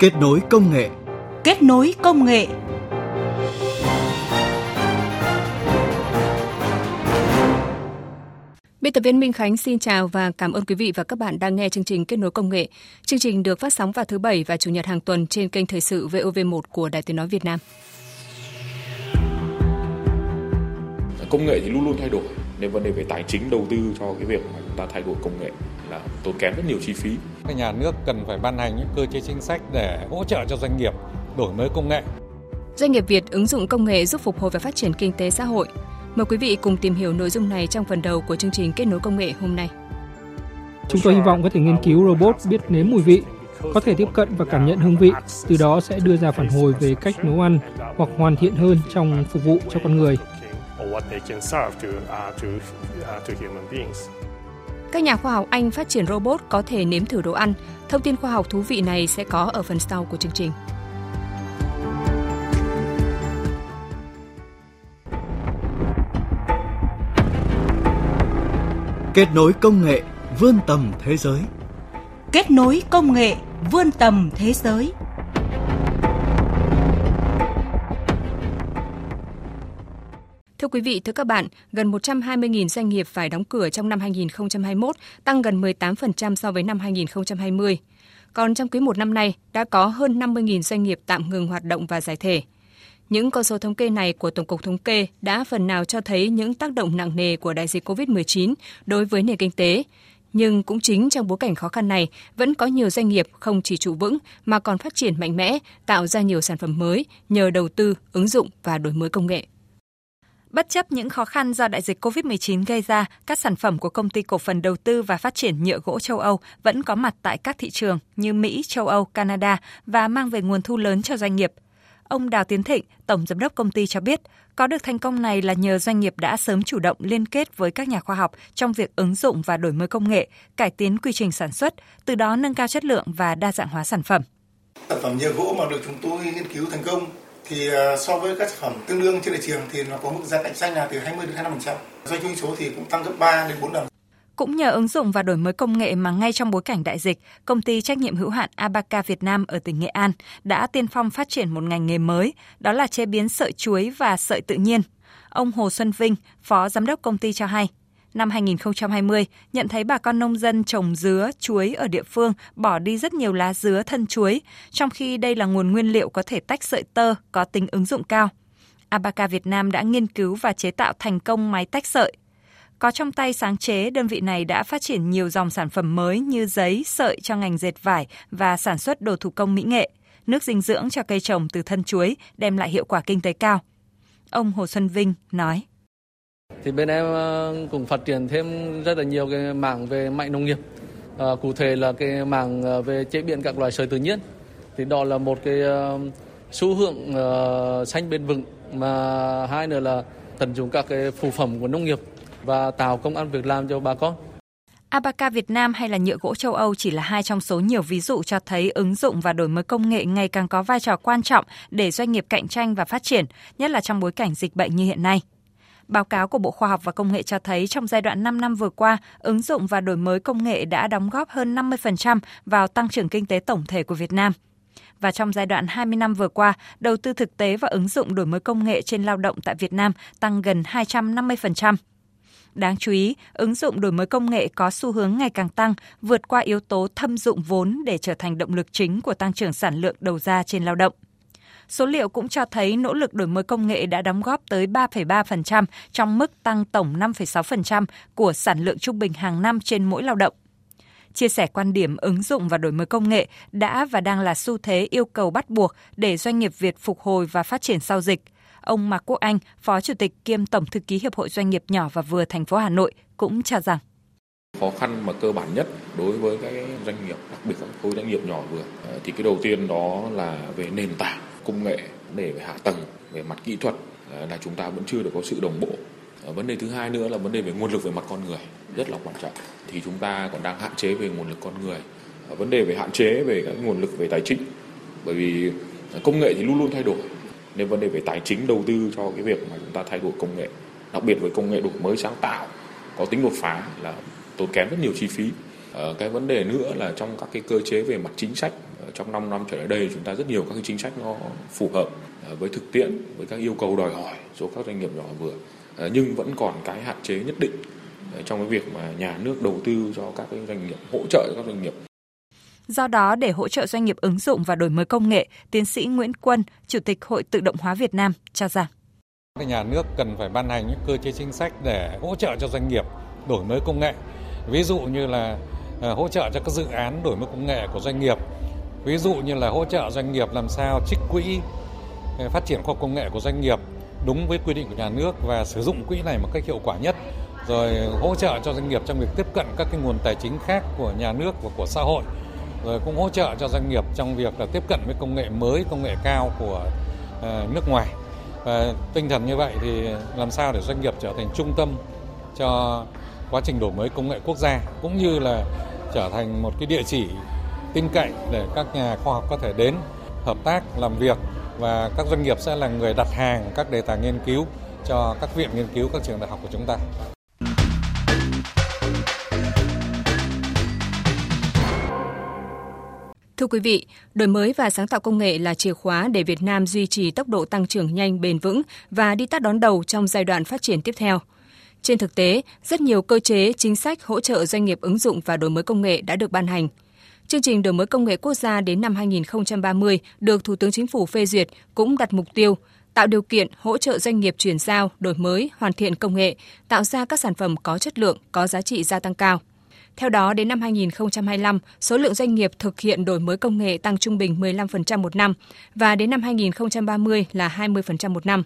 Kết nối công nghệ. Kết nối công nghệ. Biên tập viên Minh Khánh xin chào và cảm ơn quý vị và các bạn đang nghe chương trình Kết nối công nghệ. Chương trình được phát sóng vào thứ Bảy và Chủ nhật hàng tuần trên kênh Thời sự VOV1 của Đài Tiếng Nói Việt Nam. Công nghệ thì luôn luôn thay đổi, nên vấn đề về tài chính đầu tư cho cái việc mà chúng ta thay đổi công nghệ là tốn kém rất nhiều chi phí. Các nhà nước cần phải ban hành những cơ chế chính sách để hỗ trợ cho doanh nghiệp đổi mới công nghệ. Doanh nghiệp Việt ứng dụng công nghệ giúp phục hồi và phát triển kinh tế xã hội. Mời quý vị cùng tìm hiểu nội dung này trong phần đầu của chương trình Kết nối công nghệ hôm nay. Chúng tôi hy vọng có thể nghiên cứu robot biết nếm mùi vị, có thể tiếp cận và cảm nhận hương vị, từ đó sẽ đưa ra phản hồi về cách nấu ăn hoặc hoàn thiện hơn trong phục vụ cho con người. Các nhà khoa học Anh phát triển robot có thể nếm thử đồ ăn. Thông tin khoa học thú vị này sẽ có ở phần sau của chương trình. Kết nối công nghệ vươn tầm thế giới. Kết nối công nghệ vươn tầm thế giới. Thưa quý vị, thưa các bạn, gần 120.000 doanh nghiệp phải đóng cửa trong năm 2021, tăng gần 18% so với năm 2020. Còn trong quý một năm nay, đã có hơn 50.000 doanh nghiệp tạm ngừng hoạt động và giải thể. Những con số thống kê này của Tổng cục Thống kê đã phần nào cho thấy những tác động nặng nề của đại dịch COVID-19 đối với nền kinh tế. Nhưng cũng chính trong bối cảnh khó khăn này, vẫn có nhiều doanh nghiệp không chỉ trụ vững mà còn phát triển mạnh mẽ, tạo ra nhiều sản phẩm mới nhờ đầu tư, ứng dụng và đổi mới công nghệ. Bất chấp những khó khăn do đại dịch COVID-19 gây ra, các sản phẩm của công ty cổ phần đầu tư và phát triển nhựa gỗ châu Âu vẫn có mặt tại các thị trường như Mỹ, châu Âu, Canada và mang về nguồn thu lớn cho doanh nghiệp. Ông Đào Tiến Thịnh, Tổng Giám đốc công ty cho biết, có được thành công này là nhờ doanh nghiệp đã sớm chủ động liên kết với các nhà khoa học trong việc ứng dụng và đổi mới công nghệ, cải tiến quy trình sản xuất, từ đó nâng cao chất lượng và đa dạng hóa sản phẩm. Sản phẩm nhựa gỗ mà được chúng tôi nghiên cứu thành công thì à, so với các sản phẩm tương đương trên thị trường thì nó có mức giá cạnh tranh là từ 20 đến 25%. Doanh thu số thì cũng tăng gấp 3 đến 4 lần. Cũng nhờ ứng dụng và đổi mới công nghệ mà ngay trong bối cảnh đại dịch, công ty trách nhiệm hữu hạn Abaca Việt Nam ở tỉnh Nghệ An đã tiên phong phát triển một ngành nghề mới, đó là chế biến sợi chuối và sợi tự nhiên. Ông Hồ Xuân Vinh, Phó Giám đốc công ty cho hay, năm 2020, nhận thấy bà con nông dân trồng dứa, chuối ở địa phương bỏ đi rất nhiều lá dứa thân chuối, trong khi đây là nguồn nguyên liệu có thể tách sợi tơ có tính ứng dụng cao. Abaca Việt Nam đã nghiên cứu và chế tạo thành công máy tách sợi. Có trong tay sáng chế, đơn vị này đã phát triển nhiều dòng sản phẩm mới như giấy, sợi cho ngành dệt vải và sản xuất đồ thủ công mỹ nghệ, nước dinh dưỡng cho cây trồng từ thân chuối đem lại hiệu quả kinh tế cao. Ông Hồ Xuân Vinh nói. Thì bên em ờ, cũng phát triển thêm rất là nhiều cái mảng về mạnh nông nghiệp. À, cụ thể là cái mảng ờ, về chế biến các loại sợi tự nhiên. Thì đó là một cái xu hướng uh, xanh bền vững mà hai nữa là tận dụng các cái phụ phẩm của nông nghiệp và tạo công ăn việc làm cho bà con. Abaca Việt Nam hay là nhựa gỗ châu Âu chỉ là hai trong số nhiều ví dụ cho thấy ứng dụng và đổi mới công nghệ ngày càng có vai trò quan trọng để doanh nghiệp cạnh tranh và phát triển, nhất là trong bối cảnh dịch bệnh như hiện nay. Báo cáo của Bộ Khoa học và Công nghệ cho thấy trong giai đoạn 5 năm vừa qua, ứng dụng và đổi mới công nghệ đã đóng góp hơn 50% vào tăng trưởng kinh tế tổng thể của Việt Nam. Và trong giai đoạn 20 năm vừa qua, đầu tư thực tế và ứng dụng đổi mới công nghệ trên lao động tại Việt Nam tăng gần 250%. Đáng chú ý, ứng dụng đổi mới công nghệ có xu hướng ngày càng tăng, vượt qua yếu tố thâm dụng vốn để trở thành động lực chính của tăng trưởng sản lượng đầu ra trên lao động. Số liệu cũng cho thấy nỗ lực đổi mới công nghệ đã đóng góp tới 3,3% trong mức tăng tổng 5,6% của sản lượng trung bình hàng năm trên mỗi lao động. Chia sẻ quan điểm ứng dụng và đổi mới công nghệ đã và đang là xu thế yêu cầu bắt buộc để doanh nghiệp Việt phục hồi và phát triển sau dịch – Ông Mạc Quốc Anh, Phó Chủ tịch kiêm Tổng thư ký Hiệp hội Doanh nghiệp nhỏ và vừa thành phố Hà Nội cũng cho rằng. Khó khăn mà cơ bản nhất đối với các doanh nghiệp, đặc biệt các khối doanh nghiệp nhỏ vừa ờ, thì cái đầu tiên đó là về nền tảng công nghệ, để về hạ tầng, về mặt kỹ thuật à, là chúng ta vẫn chưa được có sự đồng bộ. Ờ, vấn đề thứ hai nữa là vấn đề về nguồn lực về mặt con người rất là quan trọng. Thì chúng ta còn đang hạn chế về nguồn lực con người. Vấn đề về hạn chế về các nguồn lực về tài chính. Bởi vì à, công nghệ thì luôn luôn thay đổi nên vấn đề về tài chính đầu tư cho cái việc mà chúng ta thay đổi công nghệ đặc biệt với công nghệ đổi mới sáng tạo có tính đột phá là tốn kém rất nhiều chi phí ờ, cái vấn đề nữa là trong các cái cơ chế về mặt chính sách trong 5 năm trở lại đây chúng ta rất nhiều các cái chính sách nó phù hợp với thực tiễn với các yêu cầu đòi hỏi số các doanh nghiệp nhỏ vừa nhưng vẫn còn cái hạn chế nhất định trong cái việc mà nhà nước đầu tư cho các cái doanh nghiệp hỗ trợ các doanh nghiệp Do đó, để hỗ trợ doanh nghiệp ứng dụng và đổi mới công nghệ, tiến sĩ Nguyễn Quân, Chủ tịch Hội Tự động hóa Việt Nam cho rằng nhà nước cần phải ban hành những cơ chế chính sách để hỗ trợ cho doanh nghiệp đổi mới công nghệ. Ví dụ như là hỗ trợ cho các dự án đổi mới công nghệ của doanh nghiệp. Ví dụ như là hỗ trợ doanh nghiệp làm sao trích quỹ ờ, phát triển khoa học công nghệ của doanh nghiệp đúng với quy định của nhà nước và sử dụng quỹ này một cách hiệu quả nhất, rồi hỗ trợ cho doanh nghiệp trong việc tiếp cận các cái nguồn tài chính khác của nhà nước và của xã hội, rồi cũng hỗ trợ cho doanh nghiệp trong việc là tiếp cận với công nghệ mới, công nghệ cao của ờ, nước ngoài. Và tinh thần như vậy thì làm sao để doanh nghiệp trở thành trung tâm cho quá trình đổi mới công nghệ quốc gia, cũng như là trở thành một cái địa chỉ tin cậy để các nhà khoa học có thể đến hợp tác làm việc và các doanh nghiệp sẽ là người đặt hàng các đề tài nghiên cứu cho các viện nghiên cứu các trường đại học của chúng ta. Thưa quý vị, đổi mới và sáng tạo công nghệ là chìa khóa để Việt Nam duy trì tốc độ tăng trưởng nhanh bền vững và đi tắt đón đầu trong giai đoạn phát triển tiếp theo. Trên thực tế, rất nhiều cơ chế, chính sách hỗ trợ doanh nghiệp ứng dụng và đổi mới công nghệ đã được ban hành. Chương trình đổi mới công nghệ quốc gia đến năm 2030 được Thủ tướng Chính phủ phê duyệt cũng đặt mục tiêu tạo điều kiện hỗ trợ doanh nghiệp chuyển giao, đổi mới, hoàn thiện công nghệ, tạo ra các sản phẩm có chất lượng, có giá trị gia tăng cao. Theo đó, đến năm 2025, số lượng doanh nghiệp thực hiện đổi mới công nghệ tăng trung bình 15% một năm và đến năm 2030 là 20% một năm.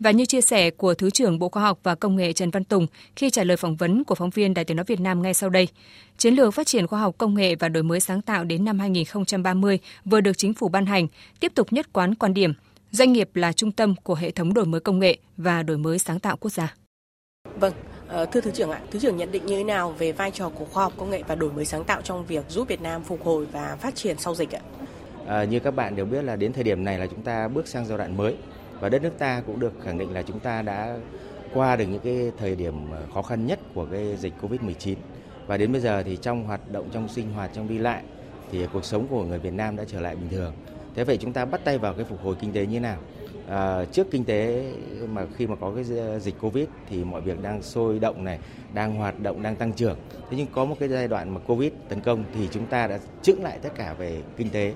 Và như chia sẻ của Thứ trưởng Bộ Khoa học và Công nghệ Trần Văn Tùng khi trả lời phỏng vấn của phóng viên Đài tiếng nói Việt Nam ngay sau đây, chiến lược phát triển khoa học công nghệ và đổi mới sáng tạo đến năm 2030 vừa được chính phủ ban hành, tiếp tục nhất quán quan điểm doanh nghiệp là trung tâm của hệ thống đổi mới công nghệ và đổi mới sáng tạo quốc gia. Vâng, ờ, thưa Thứ trưởng ạ, Thứ trưởng nhận định như thế nào về vai trò của khoa học công nghệ và đổi mới sáng tạo trong việc giúp Việt Nam phục hồi và phát triển sau dịch ạ? À, như các bạn đều biết là đến thời điểm này là chúng ta bước sang giai đoạn mới và đất nước ta cũng được khẳng định là chúng ta đã qua được những cái thời điểm ờ, khó khăn nhất của cái dịch Covid-19 và đến bây giờ thì trong hoạt động trong sinh hoạt trong đi lại thì cuộc sống của người Việt Nam đã trở lại bình thường. Thế vậy chúng ta bắt tay vào cái phục hồi kinh tế như nào? À, trước kinh tế mà khi mà có cái dịch Covid thì mọi việc đang sôi động này, đang hoạt động, đang tăng trưởng. Thế nhưng có một cái giai đoạn mà Covid tấn công thì chúng ta đã chững lại tất cả về kinh tế.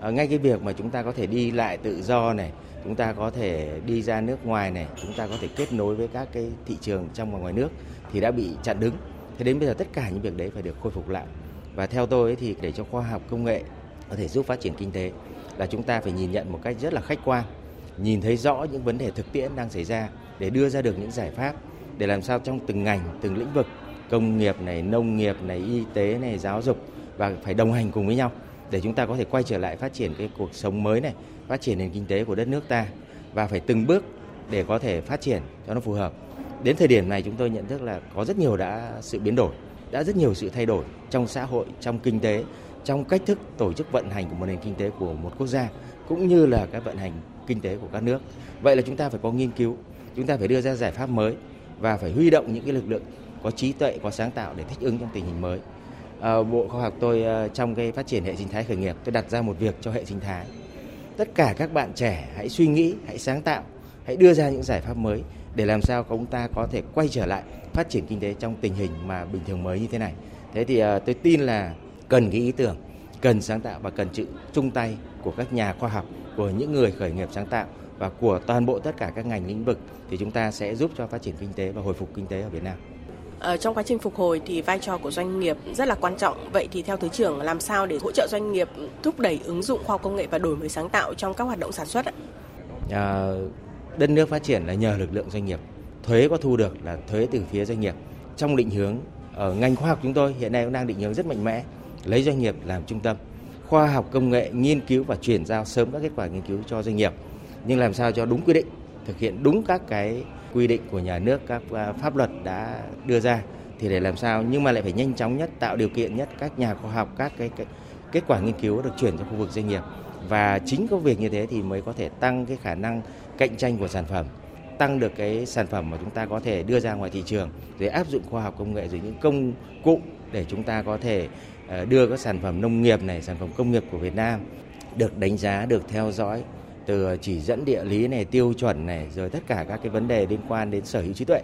Ờ, ngay cái việc mà chúng ta có thể đi lại tự do này, chúng ta có thể đi ra nước ngoài này, chúng ta có thể kết nối với các cái thị trường trong và ngoài nước thì đã bị chặn đứng. Thế đến bây giờ tất cả những việc đấy phải được khôi phục lại. Và theo tôi thì để cho khoa học công nghệ có thể giúp phát triển kinh tế là chúng ta phải nhìn nhận một cách rất là khách quan, nhìn thấy rõ những vấn đề thực tiễn đang xảy ra để đưa ra được những giải pháp để làm sao trong từng ngành, từng lĩnh vực, công nghiệp này, nông nghiệp này, y tế này, giáo dục và phải đồng hành cùng với nhau để chúng ta có thể quay trở lại phát triển cái cuộc sống mới này, phát triển nền kinh tế của đất nước ta và phải từng bước để có thể phát triển cho nó phù hợp. Đến thời điểm này chúng tôi nhận thức là có rất nhiều đã sự biến đổi, đã rất nhiều sự thay đổi trong xã hội, trong kinh tế, trong cách thức tổ chức vận hành của một nền kinh tế của một quốc gia cũng như là cái vận hành kinh tế của các nước. Vậy là chúng ta phải có nghiên cứu, chúng ta phải đưa ra giải pháp mới và phải huy động những cái lực lượng có trí tuệ, có sáng tạo để thích ứng trong tình hình mới. Ờ, bộ Khoa học tôi ờ, trong cái phát triển hệ sinh thái khởi nghiệp tôi đặt ra một việc cho hệ sinh thái. Tất cả các bạn trẻ hãy suy nghĩ, hãy sáng tạo, hãy đưa ra những giải pháp mới để làm sao chúng ta có thể quay trở lại phát triển kinh tế trong tình hình mà bình thường mới như thế này. Thế thì ờ, tôi tin là cần cái ý tưởng, cần sáng tạo và cần sự chung tay của các nhà khoa học, của những người khởi nghiệp sáng tạo và của toàn bộ tất cả các ngành lĩnh vực thì chúng ta sẽ giúp cho phát triển kinh tế và hồi phục kinh tế ở Việt Nam. Ờ, trong quá trình phục hồi thì vai trò của doanh nghiệp rất là quan trọng. Vậy thì theo thứ trưởng làm sao để hỗ trợ doanh nghiệp thúc đẩy ứng dụng khoa học công nghệ và đổi mới sáng tạo trong các hoạt động sản xuất ạ? À, đất nước phát triển là nhờ lực lượng doanh nghiệp. Thuế có thu được là thuế từ phía doanh nghiệp. Trong định hướng ở ngành khoa học chúng tôi hiện nay cũng đang định hướng rất mạnh mẽ lấy doanh nghiệp làm trung tâm khoa học công nghệ nghiên cứu và chuyển giao sớm các kết quả nghiên cứu cho doanh nghiệp nhưng làm sao cho đúng quy định thực hiện đúng các cái quy định của nhà nước các à, pháp luật đã đưa ra thì để làm sao nhưng mà lại phải nhanh chóng nhất tạo điều kiện nhất các nhà khoa học các cái, cái kết quả nghiên cứu được chuyển cho khu vực doanh nghiệp. Và chính có việc như thế thì mới có thể tăng cái khả năng cạnh tranh của sản phẩm tăng được cái sản phẩm mà chúng ta có thể đưa ra ngoài thị trường để áp dụng khoa học công nghệ rồi những công cụ để chúng ta có thể à, đưa các sản phẩm nông nghiệp này, sản phẩm công nghiệp của Việt Nam được đánh giá, được theo dõi từ chỉ dẫn địa lý này, tiêu chuẩn này, rồi tất cả các cái vấn đề liên quan đến sở hữu trí tuệ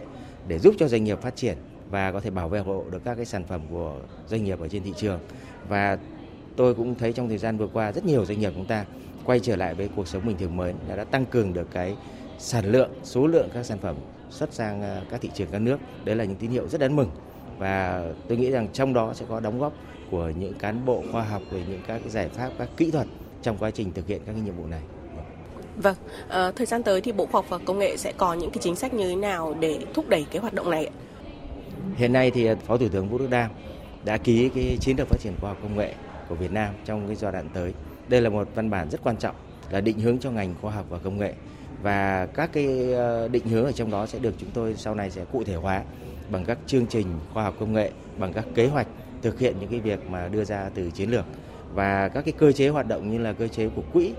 để giúp cho doanh nghiệp phát triển và có thể bảo vệ hộ được các cái sản phẩm của doanh nghiệp ở trên thị trường. Và tôi cũng thấy trong thời gian vừa qua rất nhiều doanh nghiệp chúng ta quay trở lại với cuộc sống bình thường mới đã, đã tăng cường được cái sản lượng, số lượng các sản phẩm xuất sang à, các thị trường các nước. Đấy là những tín hiệu rất đáng mừng và tôi nghĩ rằng trong đó sẽ có đóng góp của những cán bộ khoa học về những các cái giải pháp, các kỹ thuật trong quá trình thực hiện các cái nhiệm vụ này. Vâng, à, thời gian tới thì Bộ Khoa học và Công nghệ sẽ có những cái chính sách như thế nào để thúc đẩy cái hoạt động này? Hiện nay thì Phó Thủ tướng Vũ Đức Đam đã ký cái chiến lược phát triển khoa học công nghệ của Việt Nam trong cái giai đoạn tới. Đây là một văn bản rất quan trọng là định hướng cho ngành khoa học và công nghệ và các cái ờ, định hướng ở trong đó sẽ được chúng tôi sau này sẽ cụ thể hóa bằng các chương trình khoa học công nghệ, bằng các kế hoạch thực hiện những cái việc mà đưa ra từ chiến lược và các cái cơ chế hoạt động như là cơ chế của quỹ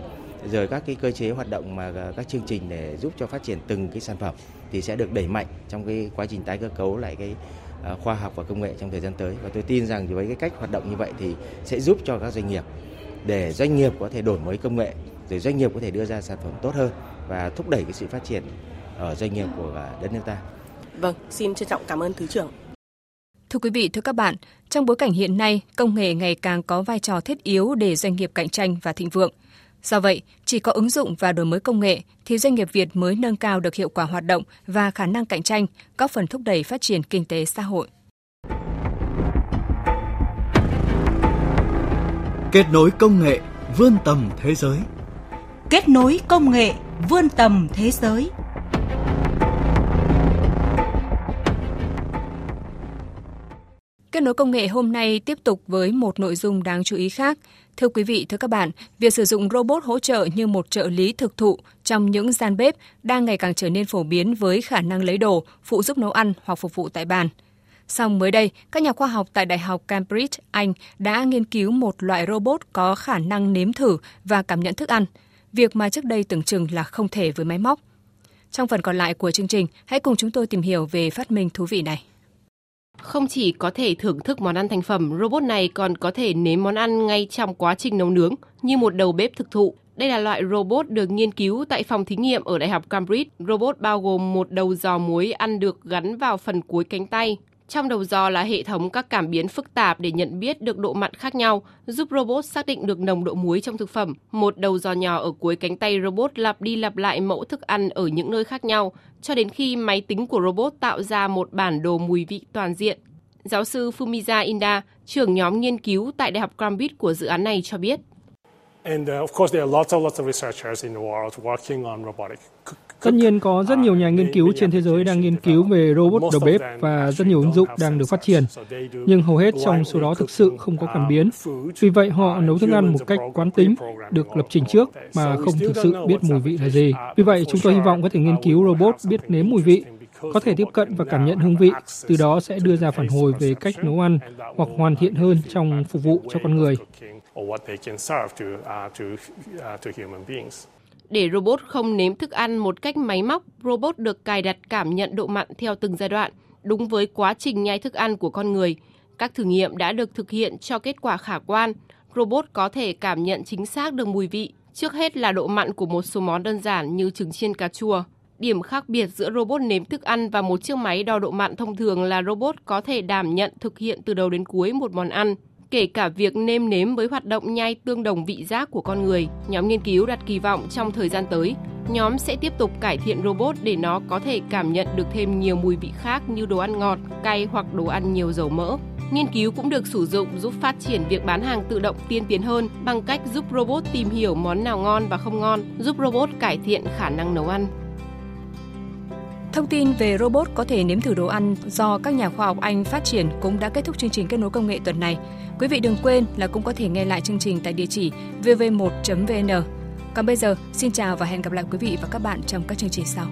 rồi các cái cơ chế hoạt động mà ờ, các chương trình để giúp cho phát triển từng cái sản phẩm thì sẽ được đẩy mạnh trong cái quá trình tái cơ cấu lại cái ờ, khoa học và công nghệ trong thời gian tới và tôi tin rằng với cái cách hoạt động như vậy thì sẽ giúp cho các doanh nghiệp để doanh nghiệp có thể đổi mới công nghệ rồi doanh nghiệp có thể đưa ra sản phẩm tốt hơn và thúc đẩy cái sự phát triển ở doanh nghiệp của đất nước ta. Vâng, xin trân trọng cảm ơn Thứ trưởng. Thưa quý vị, thưa các bạn, trong bối cảnh hiện nay, công nghệ ngày càng có vai trò thiết yếu để doanh nghiệp cạnh tranh và thịnh vượng. Do vậy, chỉ có ứng dụng và đổi mới công nghệ thì doanh nghiệp Việt mới nâng cao được hiệu quả hoạt động và khả năng cạnh tranh, góp phần thúc đẩy phát triển kinh tế xã hội. Kết nối công nghệ vươn tầm thế giới. Kết nối công nghệ vươn tầm thế giới. Kết nối công nghệ hôm nay tiếp tục với một nội dung đáng chú ý khác. Thưa quý vị, thưa các bạn, việc sử dụng robot hỗ trợ như một trợ lý thực thụ trong những gian bếp đang ngày càng trở nên phổ biến với khả năng lấy đồ, phụ giúp nấu ăn hoặc phục vụ tại bàn. Song mới đây, các nhà khoa học tại Đại học Cambridge, Anh đã nghiên cứu một loại robot có khả năng nếm thử và cảm nhận thức ăn, việc mà trước đây tưởng chừng là không thể với máy móc. Trong phần còn lại của chương trình, hãy cùng chúng tôi tìm hiểu về phát minh thú vị này. Không chỉ có thể thưởng thức món ăn thành phẩm, robot này còn có thể nếm món ăn ngay trong quá trình nấu nướng, như một đầu bếp thực thụ. Đây là loại robot được nghiên cứu tại phòng thí nghiệm ở Đại học Cambridge. Robot bao gồm một đầu giò muối ăn được gắn vào phần cuối cánh tay. Trong đầu giò là hệ thống các cảm biến phức tạp để nhận biết được độ mặn khác nhau, giúp robot xác định được nồng độ muối trong thực phẩm. Một đầu giò nhỏ ở cuối cánh tay robot lặp đi lặp lại mẫu thức ăn ở những nơi khác nhau, cho đến khi máy tính của robot tạo ra một bản đồ mùi vị toàn diện. Giáo sư Fumiza Inda, trưởng nhóm nghiên cứu tại Đại học Cambridge của dự án này cho biết. And uh, of course there are lots of lots of researchers in the world working on robotic Tất nhiên có rất nhiều nhà nghiên cứu trên thế giới đang nghiên cứu về robot đầu bếp và rất nhiều ứng dụng đang được phát triển. Nhưng hầu hết trong số đó thực sự không có cảm biến. Vì vậy họ nấu thức ăn một cách quán tính, được lập trình trước mà không thực sự biết mùi vị là gì. Vì vậy chúng tôi hy vọng có thể nghiên cứu robot biết nếm mùi vị có thể tiếp cận và cảm nhận hương vị, từ đó sẽ đưa ra phản hồi về cách nấu ăn hoặc hoàn thiện hơn trong phục vụ cho con người. Để robot không nếm thức ăn một cách máy móc, robot được cài đặt cảm nhận độ mặn theo từng giai đoạn, đúng với quá trình nhai thức ăn của con người. Các thử nghiệm đã được thực hiện cho kết quả khả quan. Robot có thể cảm nhận chính xác được mùi vị, trước hết là độ mặn của một số món đơn giản như trứng chiên cà chua. Điểm khác biệt giữa robot nếm thức ăn và một chiếc máy đo độ mặn thông thường là robot có thể đảm nhận thực hiện từ đầu đến cuối một món ăn, kể cả việc nêm nếm với hoạt động nhai tương đồng vị giác của con người. Nhóm nghiên cứu đặt kỳ vọng trong thời gian tới, nhóm sẽ tiếp tục cải thiện robot để nó có thể cảm nhận được thêm nhiều mùi vị khác như đồ ăn ngọt, cay hoặc đồ ăn nhiều dầu mỡ. Nghiên cứu cũng được sử dụng giúp phát triển việc bán hàng tự động tiên tiến hơn bằng cách giúp robot tìm hiểu món nào ngon và không ngon, giúp robot cải thiện khả năng nấu ăn. Thông tin về robot có thể nếm thử đồ ăn do các nhà khoa học Anh phát triển cũng đã kết thúc chương trình kết nối công nghệ tuần này. Quý vị đừng quên là cũng có thể nghe lại chương trình tại địa chỉ vv1.vn. Còn bây giờ, xin chào và hẹn gặp lại quý vị và các bạn trong các chương trình sau.